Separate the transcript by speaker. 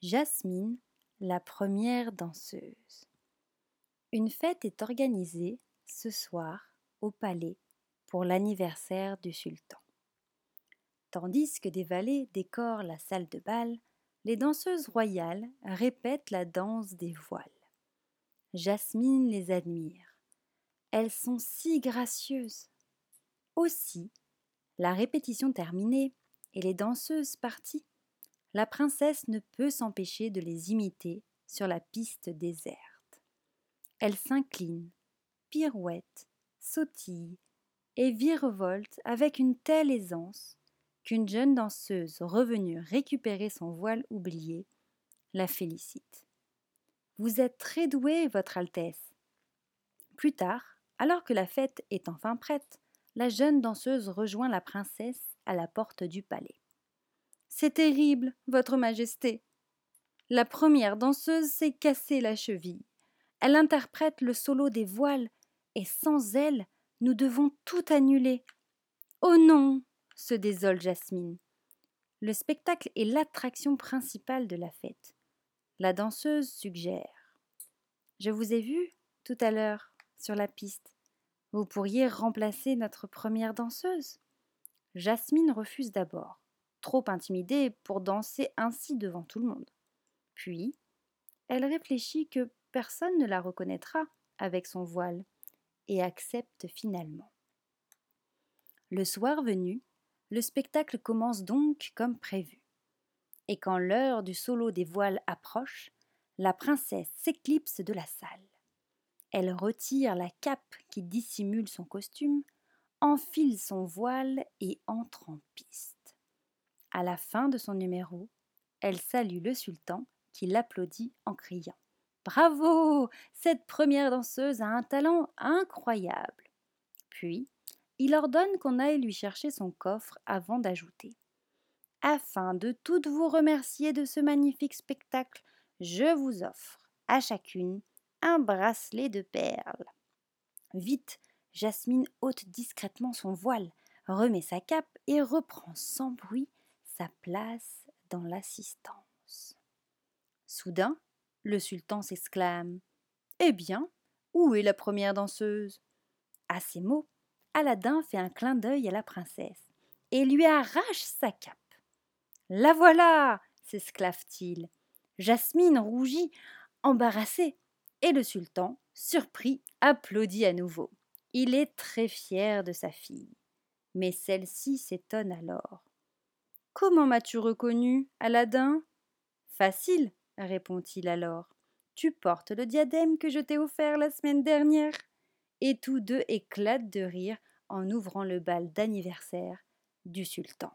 Speaker 1: Jasmine, la première danseuse. Une fête est organisée ce soir au palais pour l'anniversaire du sultan. Tandis que des valets décorent la salle de bal, les danseuses royales répètent la danse des voiles. Jasmine les admire. Elles sont si gracieuses. Aussi, la répétition terminée et les danseuses parties, la princesse ne peut s'empêcher de les imiter sur la piste déserte. Elle s'incline, pirouette, sautille et virevolte avec une telle aisance qu'une jeune danseuse revenue récupérer son voile oublié la félicite. Vous êtes très douée, Votre Altesse. Plus tard, alors que la fête est enfin prête, la jeune danseuse rejoint la princesse à la porte du palais. C'est terrible, Votre Majesté. La première danseuse s'est cassée la cheville. Elle interprète le solo des voiles, et sans elle, nous devons tout annuler. Oh non se désole Jasmine. Le spectacle est l'attraction principale de la fête. La danseuse suggère. Je vous ai vu tout à l'heure sur la piste. Vous pourriez remplacer notre première danseuse? Jasmine refuse d'abord trop intimidée pour danser ainsi devant tout le monde. Puis, elle réfléchit que personne ne la reconnaîtra avec son voile et accepte finalement. Le soir venu, le spectacle commence donc comme prévu. Et quand l'heure du solo des voiles approche, la princesse s'éclipse de la salle. Elle retire la cape qui dissimule son costume, enfile son voile et entre en piste. À la fin de son numéro, elle salue le sultan qui l'applaudit en criant Bravo Cette première danseuse a un talent incroyable. Puis, il ordonne qu'on aille lui chercher son coffre avant d'ajouter Afin de toutes vous remercier de ce magnifique spectacle, je vous offre à chacune un bracelet de perles. Vite, Jasmine ôte discrètement son voile, remet sa cape et reprend sans bruit sa place dans l'assistance. Soudain, le sultan s'exclame Eh bien, où est la première danseuse? À ces mots, Aladdin fait un clin d'œil à la princesse et lui arrache sa cape. La voilà s'esclave-t-il. Jasmine rougit, embarrassée, et le sultan, surpris, applaudit à nouveau. Il est très fier de sa fille. Mais celle-ci s'étonne alors. Comment m'as-tu reconnu, Aladdin? Facile, répond-il alors. Tu portes le diadème que je t'ai offert la semaine dernière. Et tous deux éclatent de rire en ouvrant le bal d'anniversaire du sultan.